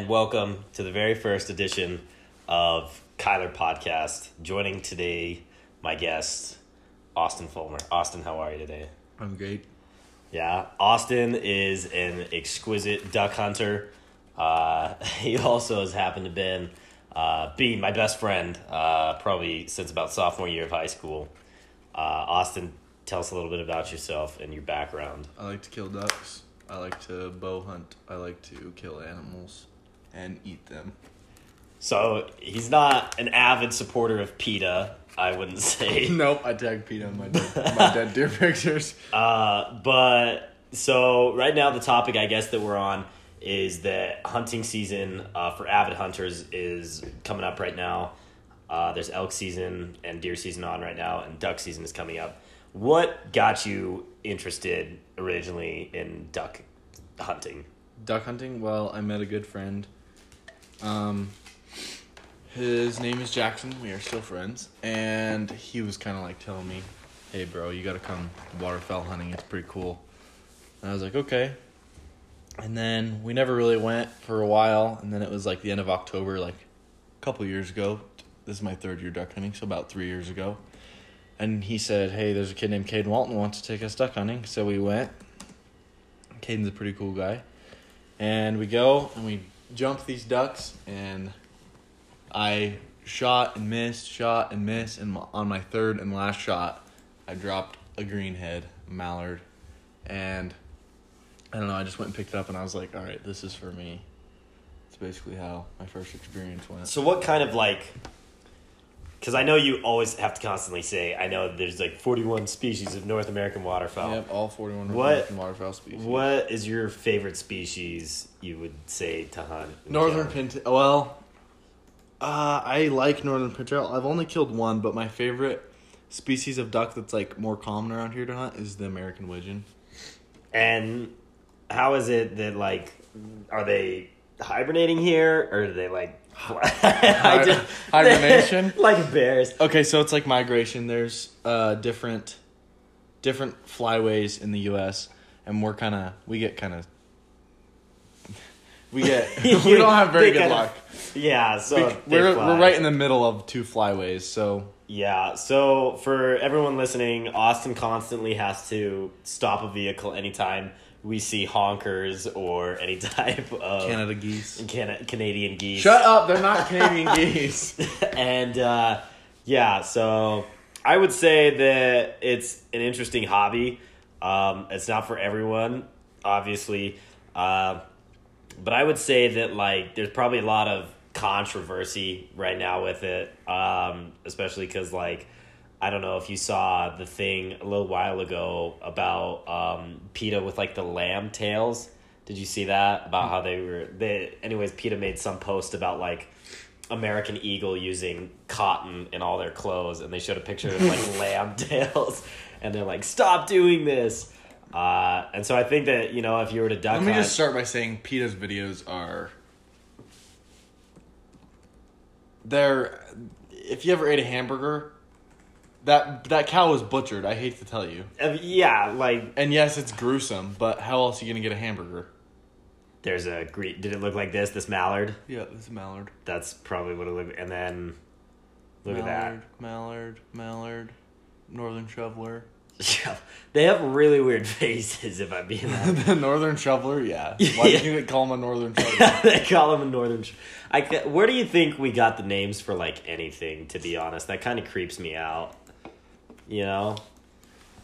and welcome to the very first edition of Kyler Podcast. Joining today, my guest, Austin Fulmer. Austin, how are you today? I'm great. Yeah, Austin is an exquisite duck hunter. Uh, he also has happened to been uh, be my best friend uh, probably since about sophomore year of high school. Uh, Austin, tell us a little bit about yourself and your background. I like to kill ducks. I like to bow hunt. I like to kill animals and eat them. So he's not an avid supporter of PETA, I wouldn't say. nope, I tagged PETA in my dead, my dead deer pictures. Uh, but so right now the topic I guess that we're on is that hunting season uh, for avid hunters is coming up right now. Uh, there's elk season and deer season on right now, and duck season is coming up. What got you interested originally in duck hunting? Duck hunting? Well, I met a good friend. Um, his name is Jackson. We are still friends. And he was kind of like telling me, hey, bro, you got to come waterfowl hunting. It's pretty cool. And I was like, okay. And then we never really went for a while. And then it was like the end of October, like a couple years ago. This is my third year duck hunting, so about three years ago. And he said, hey, there's a kid named Caden Walton wants to take us duck hunting. So we went. Caden's a pretty cool guy. And we go and we jump these ducks, and I shot and missed, shot and missed, and on my third and last shot, I dropped a greenhead mallard, and I don't know. I just went and picked it up, and I was like, "All right, this is for me." It's basically how my first experience went. So what kind of like? Because I know you always have to constantly say, I know there's like 41 species of North American waterfowl. Yep, all forty-one North What- American waterfowl species. What is your favorite species you would say to hunt? Northern pintail. Well, uh, I like northern pintail. I've only killed one, but my favorite species of duck that's like more common around here to hunt is the American widgeon. And how is it that like are they hibernating here or are they like I just- hibernation? like bears? Okay, so it's like migration. There's uh different different flyways in the U.S. and we're kind of we get kind of we get we don't have very good kinda- luck. Yeah, so we, we're, we're right in the middle of two flyways, so Yeah, so for everyone listening, Austin constantly has to stop a vehicle anytime we see honkers or any type of Canada geese. Cana- Canadian geese. Shut up! They're not Canadian geese. and uh, yeah, so I would say that it's an interesting hobby. Um, it's not for everyone, obviously, uh, but I would say that like there's probably a lot of controversy right now with it, um, especially because like. I don't know if you saw the thing a little while ago about um, PETA with like the lamb tails. Did you see that about how they were? They anyways. PETA made some post about like American Eagle using cotton in all their clothes, and they showed a picture of like lamb tails, and they're like, "Stop doing this." Uh, and so I think that you know if you were to duck Let me hunt, just start by saying PETA's videos are. They're. If you ever ate a hamburger, that that cow was butchered. I hate to tell you. uh, yeah, like And yes, it's gruesome, but how else are you gonna get a hamburger? there's a gre Did it look like this? This mallard? Yeah, this mallard. That's probably what it looked. And then look mallard, Mallard, mallard, northern shoveler. Yeah, they have really weird faces. If I'm being honest. the northern shoveler, yeah. Why Yeah. do you call him a northern shoveler? they call them a northern. Sh- I where do you think we got the names for like anything? To be honest, that kind of creeps me out. You know.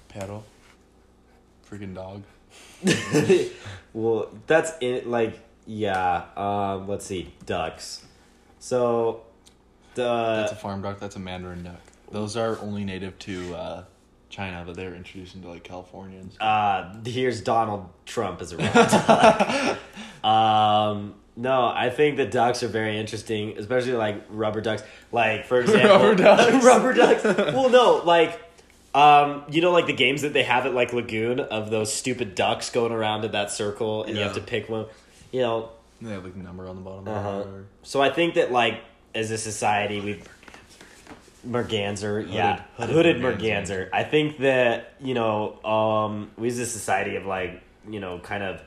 Paddle. Freaking dog. well, that's it. Like, yeah. Um, let's see, ducks. So, the. That's a farm duck. That's a mandarin duck. Those are only native to uh, China, but they're introduced into like Californians. uh, here's Donald Trump as a duck. um, no, I think the ducks are very interesting, especially like rubber ducks. Like for example, Rubber ducks? rubber ducks. Well, no, like. Um, you know, like the games that they have at like Lagoon of those stupid ducks going around in that circle, and you have to pick one. You know, They have like a number on the bottom. Uh-huh. So I think that like as a society we merganser, yeah, Hooded- hooded, hooded merganser. I think that you know um, we as a society of like you know kind of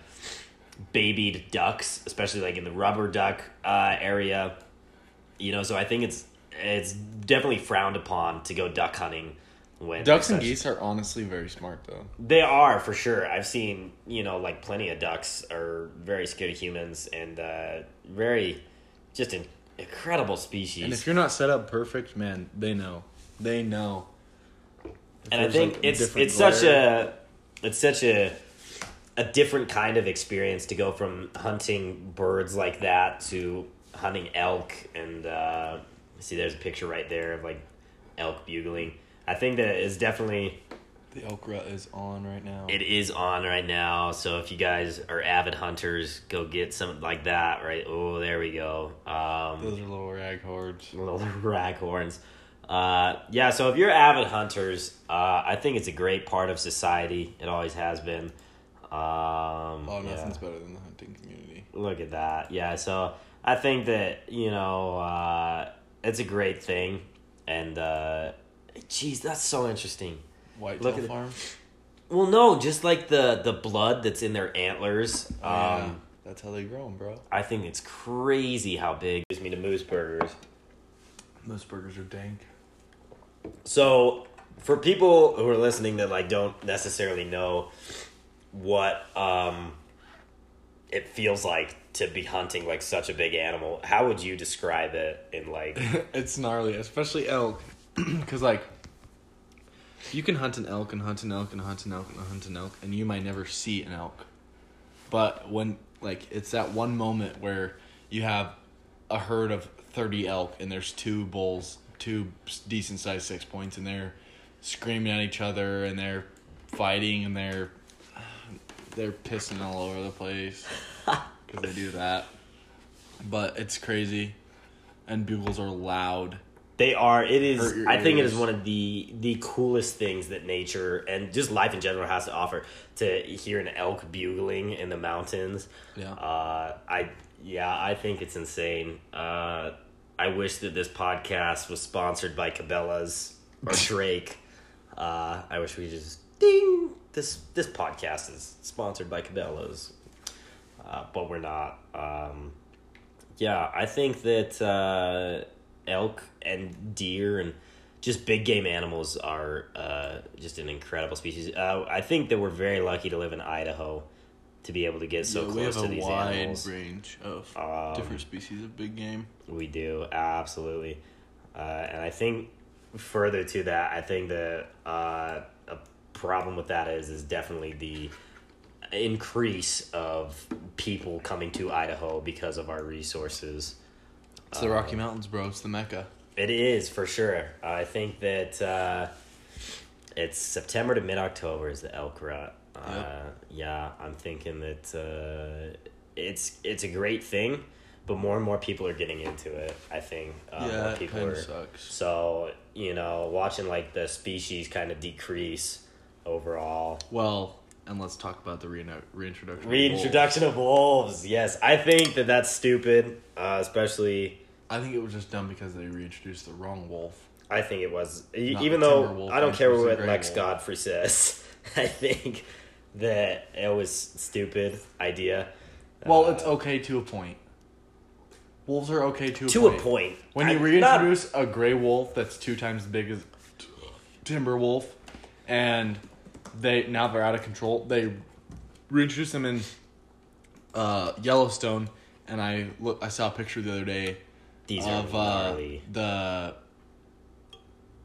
babied ducks, especially like in the rubber duck uh, area. You know, so I think it's it's definitely frowned upon to go duck hunting when Ducks and geese are honestly very smart though. They are for sure. I've seen you know like plenty of ducks are very scared of humans and uh, very just an incredible species. And if you're not set up perfect, man, they know. They know. If and I think like, it's it's such a it's such a a different kind of experience to go from hunting birds like that to hunting elk and uh, see there's a picture right there of like elk bugling. I think that is definitely the elk rut is on right now. it is on right now. So if you guys are avid hunters, go get something like that. Right? Oh, there we go. Um, Those are little raghorns. little raghorns. Uh, yeah, so if you're avid hunters, uh, I think it's a great part of society. It always has been. Um, Oh, yeah. nothing's better than the hunting community. Look at that. Yeah, so I think that, you know, uh, it's a great thing. And, geez, that's so interesting. Whitetail Look at farm. Well, no, just like the, the blood that's in their antlers. Um, yeah, that's how they grow 'em, bro. I think it's crazy how big. Gives me the moose burgers. Moose burgers are dank. So, for people who are listening that like don't necessarily know what um it feels like to be hunting like such a big animal, how would you describe it in like it's gnarly, especially elk, because like you can hunt an elk and hunt an elk and hunt an elk and hunt an elk, and you might never see an elk. But when like it's that one moment where you have a herd of thirty elk and there's two bulls, two decent sized six points, and they're screaming at each other and they're fighting and they're they're pissing all over the place because they do that. But it's crazy, and bugles are loud. They are it is I think it is one of the the coolest things that nature and just life in general has to offer to hear an elk bugling in the mountains. Yeah. Uh, I yeah, I think it's insane. Uh, I wish that this podcast was sponsored by Cabela's or Drake. Uh, I wish we just ding. This this podcast is sponsored by Cabela's, uh, but we're not. Um, yeah, I think that uh, elk and deer and just big game animals are uh, just an incredible species. Uh, I think that we're very lucky to live in Idaho to be able to get so Yeah, close we to have a these wide animals. range of Um, different species of big game. We do absolutely, uh, and I think further to that, I think that uh, a problem with that is is definitely the increase of people coming to Idaho because of our resources. It's the Rocky Mountains, bro. It's the mecca. It is for sure. I think that uh, it's September to mid October is the elk rut. Uh, Yep. Yeah, I'm thinking that uh, it's it's a great thing, but more and more people are getting into it. I think uh, yeah, people kind are. of sucks. So you know, watching like the species kind of decrease overall. Well, and let's talk about the reino- reintroduction. of Reintroduction of wolves. Yes, I think that that's stupid. Uh, especially. I think it was just dumb because they reintroduced the wrong wolf. I think it was Not even though I don't care what Lex wolf. Godfrey says. I think that it was stupid idea. Well, Uh, it's okay to a point. Wolves are okay to a to point. a point. When I- you not- reintroduce a gray wolf that's two times as big as timber wolf, and they now they're out of control. They reintroduce them in uh, Yellowstone, and I look. I saw a picture the other day these are of uh, the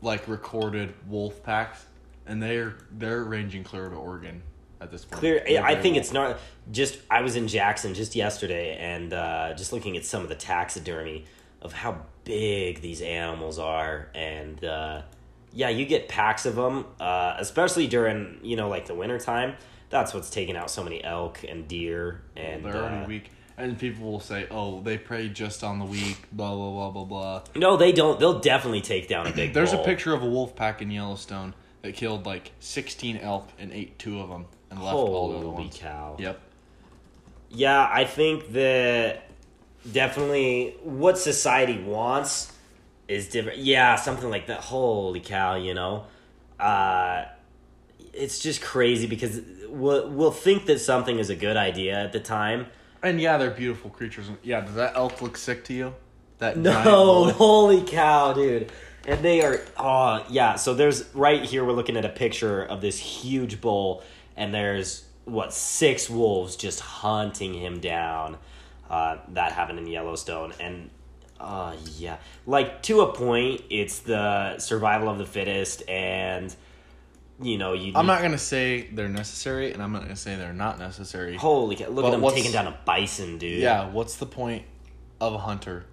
like recorded wolf packs, and they're they're ranging clear to Oregon at this point. Clear. They're I think wolf. it's not just. I was in Jackson just yesterday, and uh, just looking at some of the taxidermy of how big these animals are, and uh, yeah, you get packs of them, uh, especially during you know like the wintertime. That's what's taking out so many elk and deer, and they're already uh, weak. And people will say, "Oh, they prey just on the weak." Blah blah blah blah blah. no, they don't. They'll definitely take down a big. There's a picture of a wolf pack in Yellowstone that killed like 16 elk and ate two of them and left all the other Holy ones. cow! Yep. Yeah, I think that definitely what society wants is different. Yeah, something like that. Holy cow, you know. Uh it's just crazy because we'll we'll think that something is a good idea at the time. And yeah, they're beautiful creatures. Yeah, does that elk look sick to you? That No, holy cow, dude. And they are oh yeah, so there's right here we're looking at a picture of this huge bull and there's what six wolves just hunting him down. Uh, that happened in Yellowstone and uh yeah, like to a point it's the survival of the fittest and you know, you I'm not gonna say they're necessary, and I'm not gonna say they're not necessary. Holy cow, look But at them taking down a bison, dude. Yeah, what's the point of a hunter?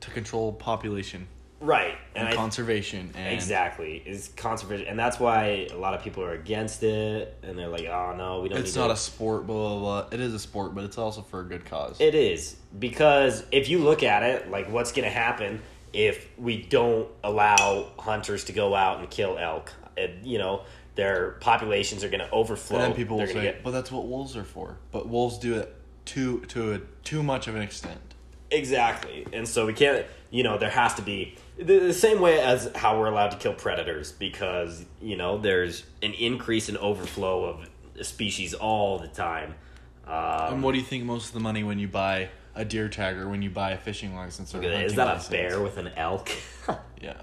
To control population Right. and, And I, conservation and Exactly. Is conservation, and that's why a lot of people are against it, and they're like, "Oh no, we don't." It's not to. a sport, blah blah blah. It is a sport, but it's also for a good cause. It is because if you look at it, like, what's going to happen if we don't allow hunters to go out and kill elk? It, you know, their populations are going to overflow. and people will say, get- "But that's what wolves are for." But wolves do it too to a too much of an extent. Exactly. And so we can't, you know, there has to be the, the same way as how we're allowed to kill predators because, you know, there's an increase in overflow of species all the time. Um, And what do you think most of the money when you buy a deer tag or when you buy a fishing license or is that a license? bear with an elk? Yeah,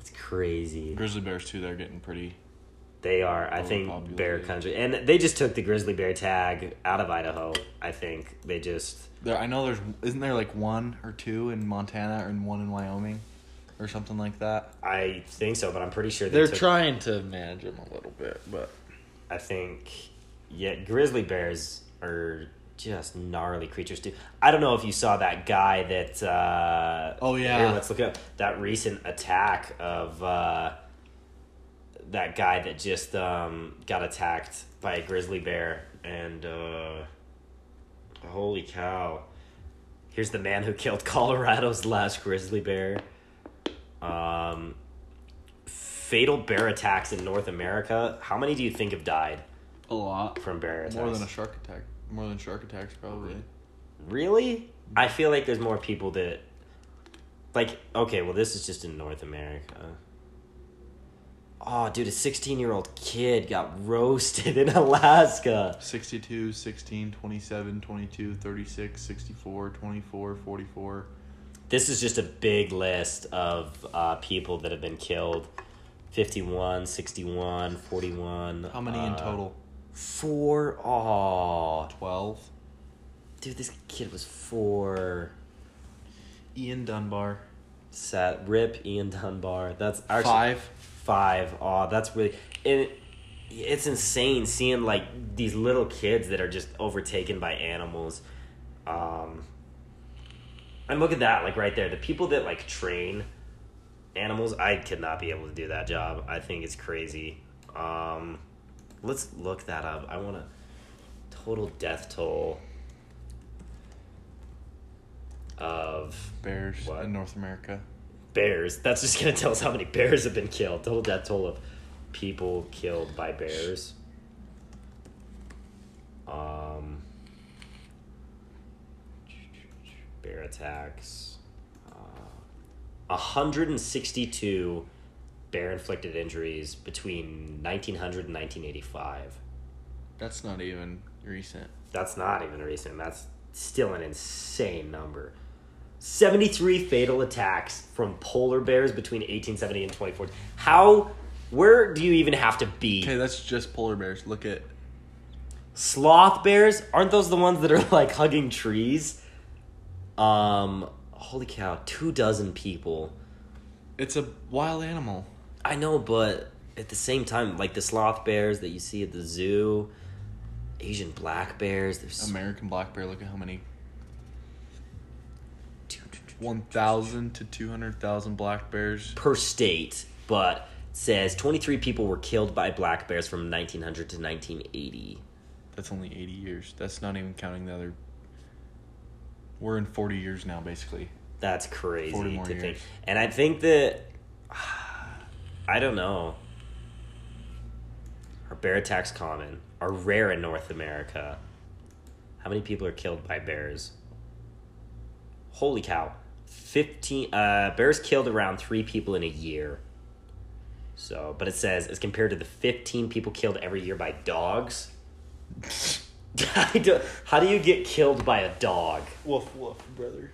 it's crazy. grizzly bears too. They're getting pretty. They are, I think, bear country. And they just took the grizzly bear tag out of Idaho. I think they just. There, I know there's isn't there like one or two in Montana and one in Wyoming, or something like that. I think so, but I'm pretty sure they They're took, trying to manage them a little bit, but I think, yeah, grizzly bears are just gnarly creatures too. I don't know if you saw that guy that. Uh, Oh, yeah. Here, let's look it up that recent attack of uh, that guy that just um, got attacked by a grizzly bear, and uh, holy cow! Here's the man who killed Colorado's last grizzly bear. Um, fatal bear attacks in North America. How many do you think have died a lot from bear attacks? more than a shark attack. More than shark attacks, probably. Really? I feel like there's more people that like okay, well this is just in North America. Oh, dude, a 16-year-old kid got roasted in Alaska. 62, 16, 27, 22, 36, 64, 24, 44. This is just a big list of uh, people that have been killed. 51, 61, 41. How many in uh, total? Four. Oh, 12. dude, this kid was four. Ian Dunbar. Sad. Rip Ian Dunbar. That's actually Five. Five. Oh, that's really. And it's insane seeing like these little kids that are just overtaken by animals. Um, and look at that, like right there, the people that like train animals. I could not be able to do that job. I think it's crazy. Um, let's look that up. I want to total death toll of Bears What? in North America. Bears. That's just gonna tell us how many bears have been killed. Total death toll of people killed by bears. Um, bear attacks. Uh, 162 bear inflicted injuries between 1900 and 1985. That's not even recent. That's not even recent. That's still an insane number. 73 fatal attacks from polar bears between 1870 and 2014. How, where do you even have to be? Okay, that's just polar bears. Look at Sloth bears? Aren't those the ones that are like hugging trees? Um, holy cow, two dozen people. it's a wild animal. I know, but at the same time, like the sloth bears that you see at the zoo, Asian black bears, there's American black bear. Look at how many. One thousand to two hundred thousand black bears. per state, but says 23 people were killed by black bears from 1900 to 1980. That's only eighty years. That's not even counting the other. We're in forty years now, basically. That's crazy 40 more to think. years. And I think that I don't know. Are bear attacks common? Are rare in North America? How many people are killed by bears? Holy cow. 15 uh bears killed around 3 people in a year. So, but it says as compared to the 15 people killed every year by dogs. I don't- How do you get killed by a dog? Woof woof, brother.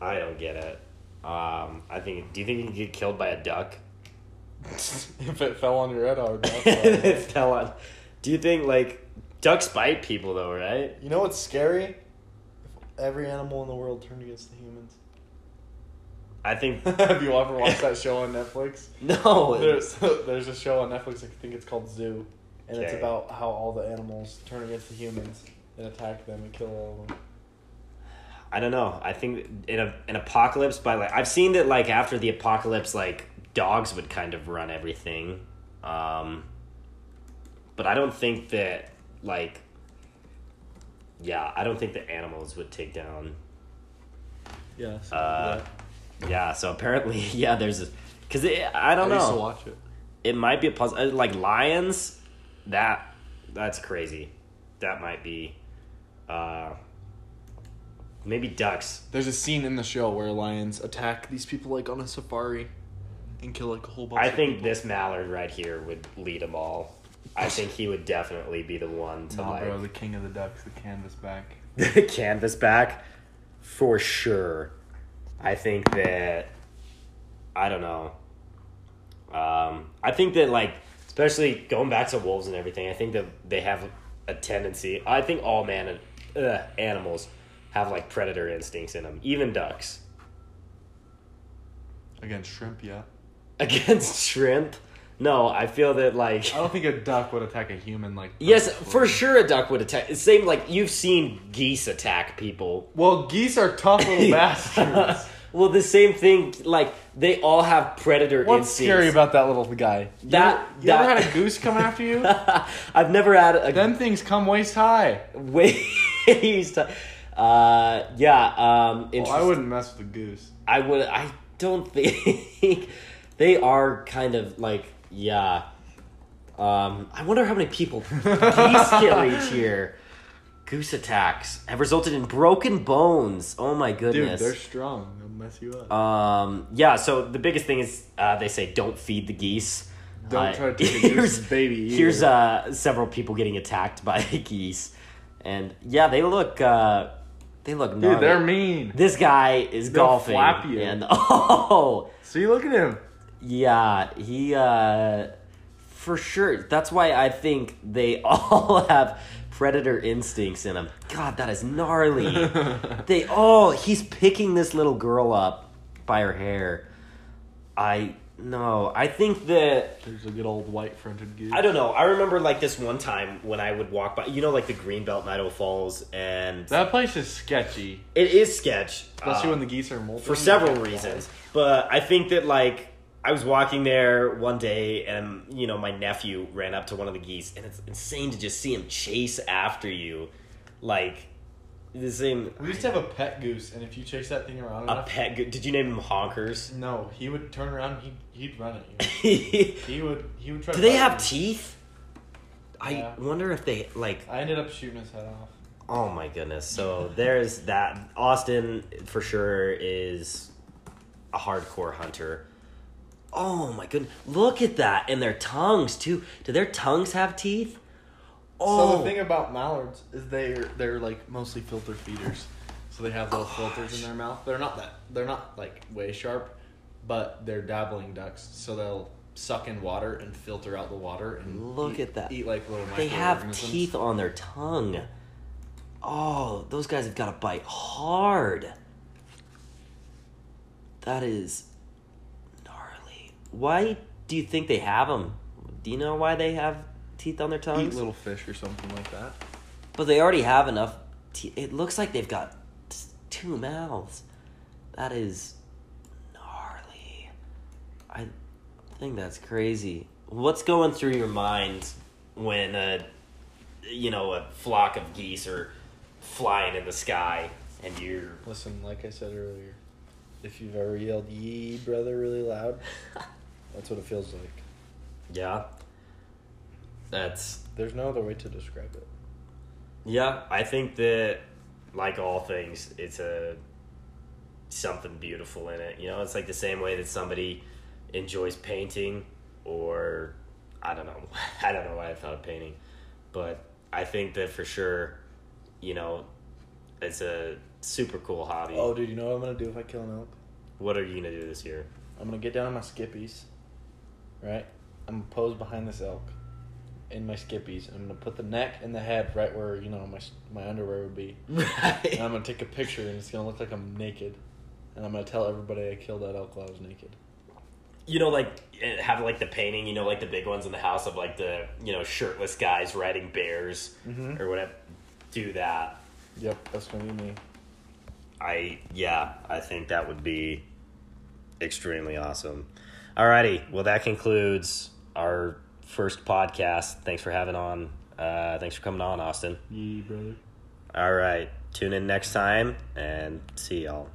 I don't get it. Um, I think. Do you think you can get killed by a duck? if it fell on your head, I would know. it fell on. Do you think like ducks bite people though? Right? you know what's scary? If every animal in the world turned against the humans. I think Have you ever watched that show on Netflix? no. There's there's a show on Netflix. I think it's called Zoo, and it's about how all the animals turn against the humans and attack them and kill all of them. I don't know. I think in a an apocalypse by like I've seen that like after the apocalypse like dogs would kind of run everything. Um but I don't think that like yeah, I don't think the animals would take down. Yeah. Uh, Yeah, so apparently yeah, there's a cuz I don't I used to know. watch it. It might be a puzzle uh, like lions that that's crazy. That might be uh maybe ducks. There's a scene in the show where lions attack these people like on a safari and kill like a whole bunch. I think people. this mallard right here would lead them all. I think he would definitely be the one to Nah, like bro, the king of the ducks, the canvas back. the canvas back for sure. I think that I don't know. Um, I think that like especially going back to wolves and everything. I think that they have a tendency. I think all man uh, animals have like predator instincts in them, even ducks. Against shrimp, yeah. Against shrimp, no. I feel that like I don't think a duck would attack a human like. Yes, for sure a duck would attack. Same like you've seen geese attack people. Well, geese are tough little bastards. well, the same thing. Like they all have predator What's instincts. scary about that little guy? You That- ever- had a goose come after you? I've never had a Them things come waist high. waste. Uh, yeah. Um, Well, I wouldn't mess with a goose. I would. I don't think they are kind of like yeah. Um, I wonder how many people geese kill each year. Goose attacks have resulted in broken bones. Oh my goodness. Dude, they're strong. They'll mess you up. Um, yeah, so the biggest thing is uh, they say don't feed the geese. Don't Uh, try to take a here's- baby. Either. Here's uh, several people getting attacked by geese, and yeah, they look uh, they look Dude, they're mean. This guy is They'll golfing, flap you. and oh See, look at him. Yeah, he uh, for sure. That's why I think they all have predator instincts in them. God, that is gnarly. they oh, he's picking this little girl up by her hair. I no, I think that There's a good old white fronted goose. I don't know. I remember like this one time when I would walk by, you know, like the Greenbelt in Idaho Falls, and That place is sketchy, it is sketch, especially uh, when the geese are molting. for several reasons. But I think that like I was walking there one day, and you know, my nephew ran up to one of the geese, and it's insane to just see him chase after you, like the same. We used to have a pet goose, and if you chase that thing around a enough, pet. go- Did you name him Honkers? no, he would turn around. He'd he'd run at you. Do He would he would try. to they have you. teeth? I Yeah. wonder if they like I ended up shooting his head off. Oh my goodness. So there's that. Austin for sure is a hardcore hunter. Oh my goodness. Look at that. And their tongues too. Do their tongues have teeth? Oh. So the oh. thing about mallards is they're they're like mostly filter feeders, so they have those oh, filters in their mouth. They're not that they're not like way sharp, but they're dabbling ducks, so they'll suck in water and filter out the water and Look eat- at that. Eat like little. they have teeth on their tongue. Oh, those guys have got to bite hard. That is. Why do you think they have them? Do you know why they have teeth on their tongues? Eat little fish or something like that. But they already have enough. Te- it looks like they've got t- two mouths. That is gnarly. I think that's crazy. What's going through your mind when a, you know, a flock of geese are flying in the sky and you're Listen, like I said earlier, if you've ever yelled "Yee, brother" really loud, that's what it feels like. yeah. That's There's no other way to describe it. Yeah, I think that like all things, it's a something beautiful in it. You know, it's like the same way that somebody enjoys painting or I don't know. I don't know why I thought of painting, but I think that for sure, you know, it's a super cool hobby. Oh, dude, you know what I'm gonna do if I kill an elk? What are you gonna do this year? I'm gonna get down on my skippies, right? I'm gonna pose behind this elk in my skippies. I'm gonna put the neck and the head right where you know my my underwear would be. And Right. I'm gonna take a picture and it's gonna look like I'm naked, and I'm gonna tell everybody I killed that elk while I was naked. you know, like eh, have like the painting. You know, like the big ones in the house of like the you know shirtless guys riding bears Mhm. or whatever. Do that. Yep, that's gonna be me. I yeah, I think that would be extremely awesome. Alrighty, well that concludes our first podcast. Thanks for having on. Uh, thanks for coming on, Austin. Yee, brother. All right, tune in next time and see y'all.